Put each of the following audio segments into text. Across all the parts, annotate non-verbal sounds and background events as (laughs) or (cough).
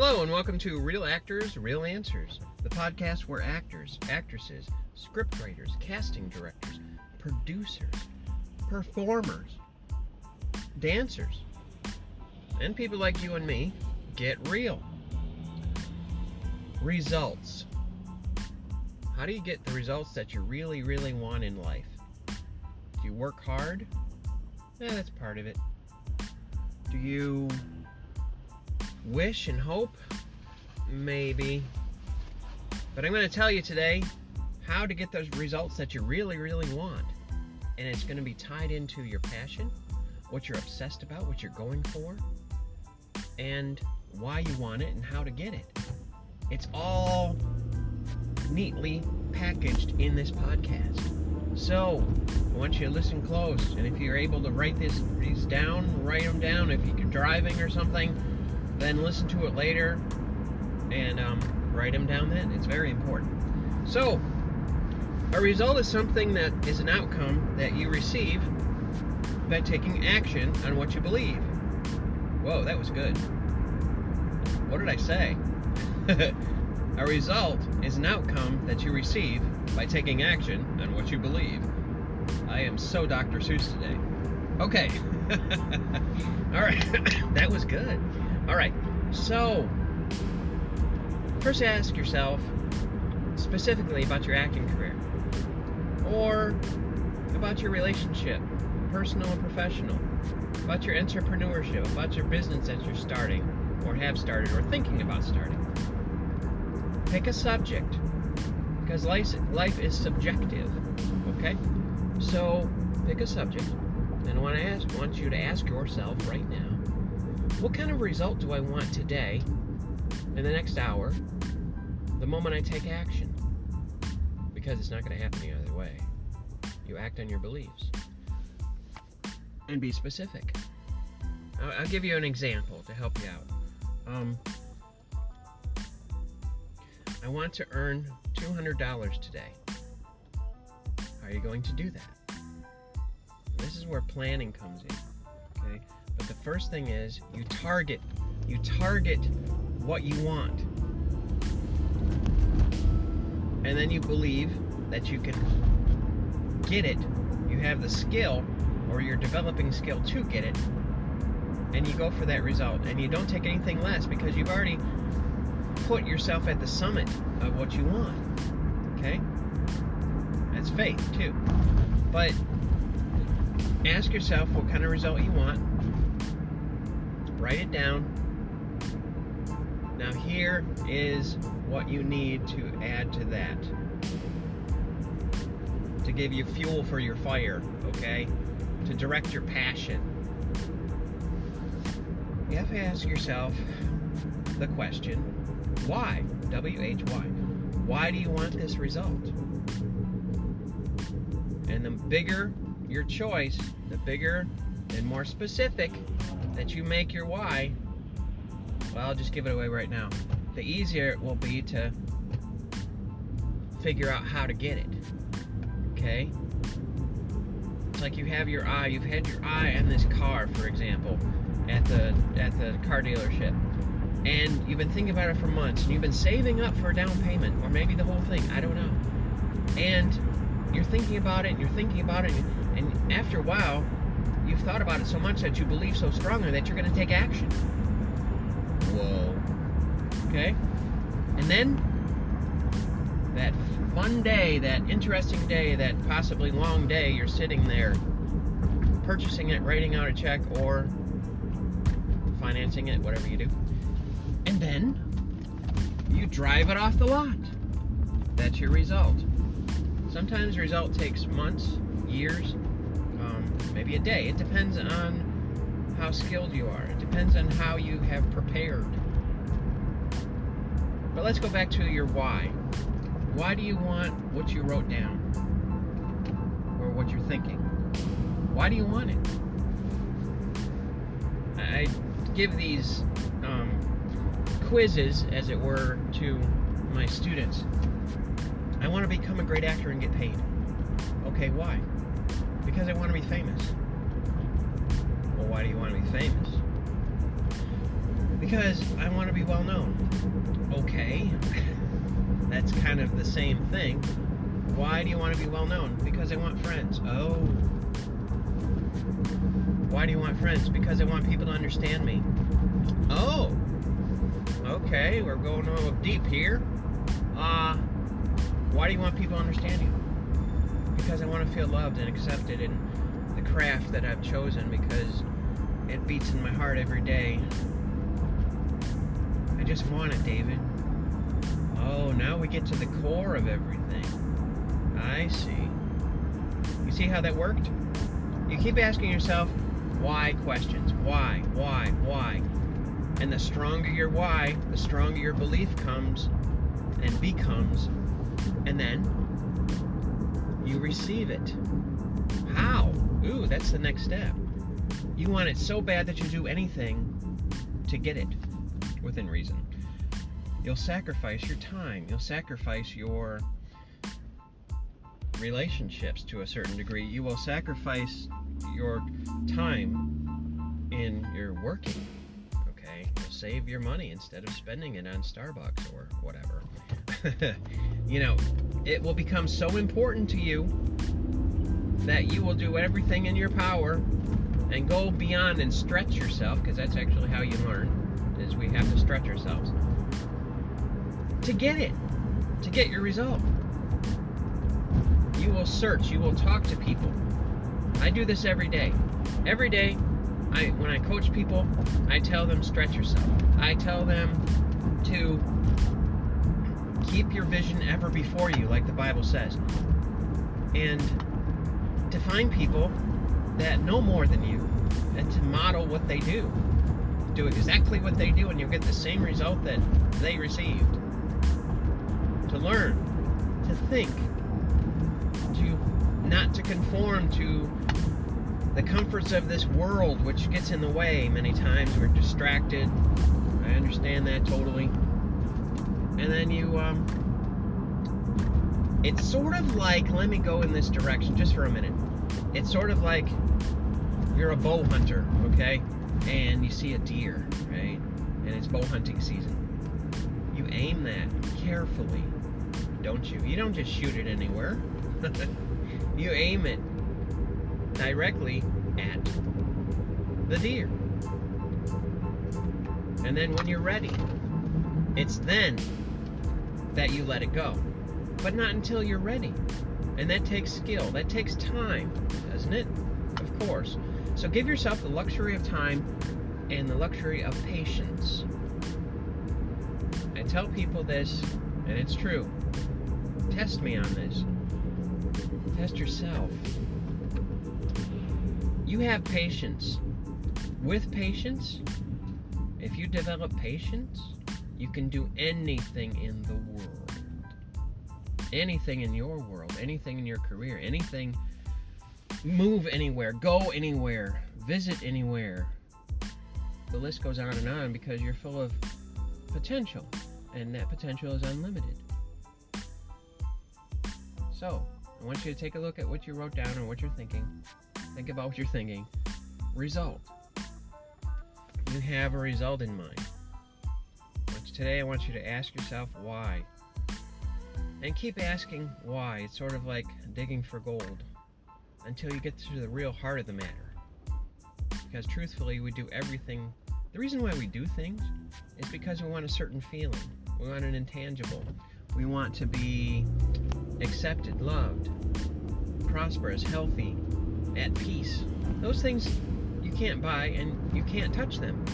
Hello, and welcome to Real Actors, Real Answers, the podcast where actors, actresses, scriptwriters, casting directors, producers, performers, dancers, and people like you and me get real. Results. How do you get the results that you really, really want in life? Do you work hard? Yeah, that's part of it. Do you wish and hope? Maybe. But I'm going to tell you today how to get those results that you really, really want. And it's going to be tied into your passion, what you're obsessed about, what you're going for, and why you want it and how to get it. It's all neatly packaged in this podcast. So, I want you to listen close, and if you're able to write this, these down, write them down. If you're driving or something, then listen to it later and um, write them down then. It's very important. So, a result is something that is an outcome that you receive by taking action on what you believe. Whoa, that was good. What did I say? (laughs) a result is an outcome that you receive by taking action on what you believe. I am so Dr. Seuss today. Okay. (laughs) All right. (coughs) that was good. All right. So, first ask yourself specifically about your acting career or about your relationship, personal and professional, about your entrepreneurship, about your business that you're starting or have started or thinking about starting. Pick a subject because life, life is subjective, okay? So, pick a subject and I want to ask want you to ask yourself right now what kind of result do I want today, in the next hour, the moment I take action? Because it's not going to happen the other way. You act on your beliefs. And be specific. I'll, I'll give you an example to help you out. Um, I want to earn $200 today. How are you going to do that? This is where planning comes in. Okay? But the first thing is you target. You target what you want. And then you believe that you can get it. You have the skill or you're developing skill to get it. And you go for that result. And you don't take anything less because you've already put yourself at the summit of what you want. Okay? That's faith, too. But ask yourself what kind of result you want write it down. Now, here is what you need to add to that to give you fuel for your fire, okay? To direct your passion. You have to ask yourself the question why? W H Y. Why do you want this result? And the bigger your choice, the bigger and more specific that you make your why, well, I'll just give it away right now. The easier it will be to figure out how to get it. Okay? It's like you have your eye, you've had your eye on this car, for example, at the at the car dealership. And you've been thinking about it for months, and you've been saving up for a down payment, or maybe the whole thing, I don't know. And you're thinking about it, and you're thinking about it, and after a while, you've thought about it so much that you believe so strongly that you're going to take action. Whoa. Okay? And then that fun day, that interesting day, that possibly long day, you're sitting there purchasing it, writing out a check, or financing it, whatever you do. And then you drive it off the lot. That's your result. Sometimes the result takes months, years, maybe a day. It depends on how skilled you are. It depends on how you have prepared. But let's go back to your why. Why do you want what you wrote down? Or what you're thinking? Why do you want it? I give these um, quizzes, as it were, to my students. I want to become a great actor and get paid. Okay, why? Because I want to be famous. Well, why do you want to be famous? Because I want to be well known. Okay. (laughs) That's kind of the same thing. Why do you want to be well known? Because I want friends. Oh. Why do you want friends? Because I want people to understand me. Oh. Okay, we're going a little deep here. Uh, why do you want people to understand you? Because I want to feel loved and accepted in the craft that I've chosen because it beats in my heart every day. I just want it, David. Oh, now we get to the core of everything. I see. You see how that worked? You keep asking yourself why questions. Why, why, why? And the stronger your why, the stronger your belief comes and becomes. And then you receive it. How? Ooh, that's the next step. You want it so bad that you do anything to get it within reason. You'll sacrifice your time. You'll sacrifice your relationships to a certain degree. You will sacrifice your time in your working. Okay? You'll save your money instead of spending it on Starbucks or whatever. (laughs) you know, it will become so important to you that you will do everything in your power and go beyond and stretch yourself because that's actually how you learn is we have to stretch ourselves to get it to get your result. You will search you will talk to people. I do this every day. Every day i when i coach people i tell them stretch yourself. I tell them to keep your vision ever before you like the bible says and to find people that know more than you and to model what they do. Do exactly what they do and you'll get the same result that they received. To learn, to think, to not to conform to the comforts of this world, which gets in the way many times. We're distracted. I understand that totally. And then you, um, it's sort of like, let me go in this direction just for a minute. It's sort of like you're a bow hunter, okay? And you see a deer, right? And it's bow hunting season. You aim that carefully, don't you? You don't just shoot it anywhere. (laughs) you aim it directly at the deer. And then when you're ready, it's then that you let it go. But not until you're ready. And that takes skill, that takes time, doesn't it? Of course. So give yourself the luxury of time and the luxury of patience. I tell people this, and it's true. Test me on this. Test yourself. You have patience. With patience, if you develop patience, you can do anything in the world anything in your world, anything in your career, anything, move anywhere, go anywhere, visit anywhere. The list goes on and on because you're full of potential, and that potential is unlimited. So, I want you to take a look at what you wrote down and what you're thinking. Think about what you're thinking. Result. You have a result in mind. Today, I want you to ask yourself why. And keep asking why. It's sort of like digging for gold until you get to the real heart of the matter. Because truthfully, we do everything. The reason why we do things is because we want a certain feeling. We want an intangible. We want to be accepted, loved, prosperous, healthy, at peace. Those things you can't buy and you can't touch them,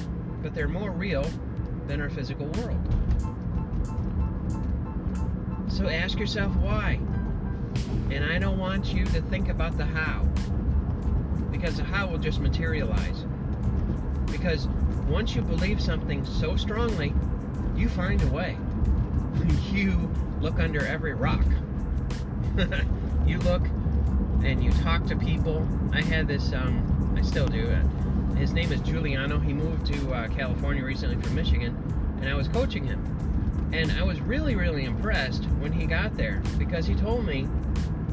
but they're more real than our physical world. So ask yourself why. And I don't want you to think about the how. Because the how will just materialize. Because once you believe something so strongly, you find a way. (laughs) you look under every rock. (laughs) you look and you talk to people. I had this, um, I still do. Uh, his name is Giuliano. He moved to uh, California recently from Michigan, and I was coaching him. And I was really, really impressed when he got there because he told me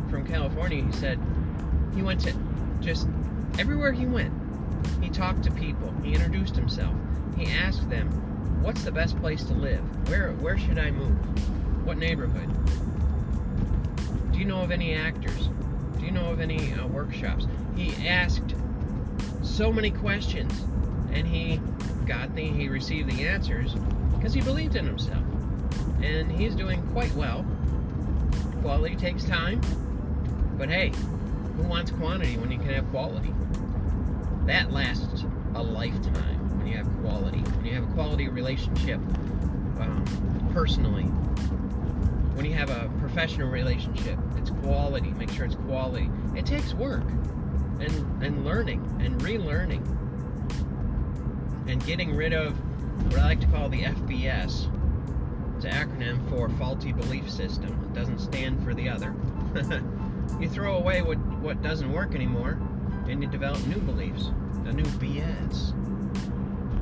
from California, he said he went to just everywhere he went, he talked to people, he introduced himself, he asked them, what's the best place to live? Where where should I move? What neighborhood? Do you know of any actors? Do you know of any uh, workshops? He asked so many questions, and he got the he received the answers because he believed in himself, and he's doing quite well. Quality takes time, but hey, who wants quantity when you can have quality? That lasts a lifetime when you have quality. When you have a quality relationship um, personally. When you have a professional relationship, it's quality. Make sure it's quality. It takes work and, and learning and relearning and getting rid of what I like to call the FBS. It's an acronym for faulty belief system. It doesn't stand for the other. (laughs) you throw away what, what doesn't work anymore and you develop new beliefs, a new BS.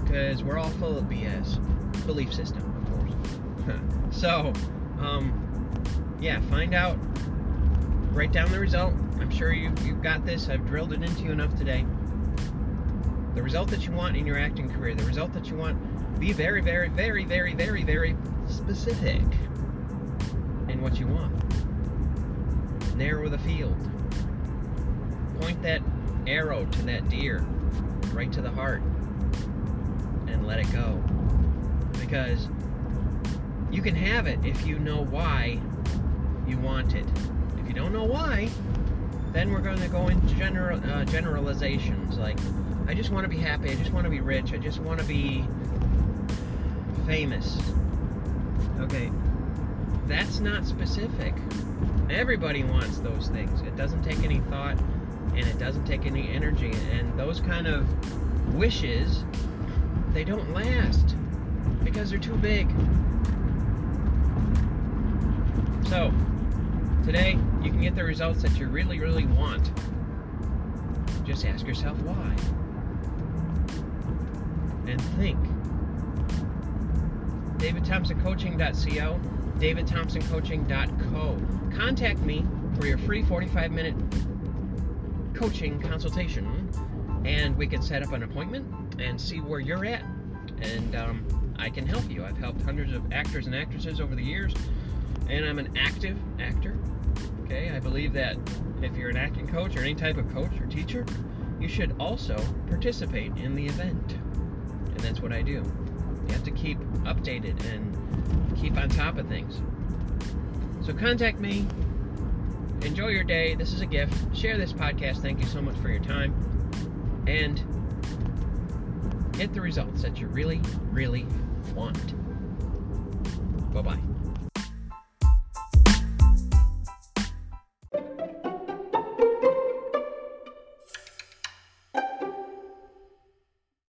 Because we're all full of BS. Belief system, of course. (laughs) so, um, yeah, find out. Write down the result. I'm sure you, you've got this. I've drilled it into you enough today. The result that you want in your acting career, the result that you want, be very, very, very, very, very, very specific in what you want. Narrow the field. Point that arrow to that deer, right to the heart, and let it go. Because you can have it if you know why you want it. You don't know why, then we're going to go into general uh, generalizations like I just want to be happy, I just want to be rich, I just want to be famous. Okay, that's not specific. Everybody wants those things. It doesn't take any thought and it doesn't take any energy. And those kind of wishes, they don't last because they're too big. So, today you can get the results that you really, really want. Just ask yourself why. And think. DavidThompsonCoaching.co, DavidThompsonCoaching.co. Contact me for your free 45 minute coaching consultation, and we can set up an appointment and see where you're at. And um, I can help you. I've helped hundreds of actors and actresses over the years, and I'm an active actor. Okay, I believe that if you're an acting coach or any type of coach or teacher, you should also participate in the event. And that's what I do. You have to keep updated and keep on top of things. So contact me. Enjoy your day. This is a gift. Share this podcast. Thank you so much for your time. And get the results that you really, really want. Bye bye.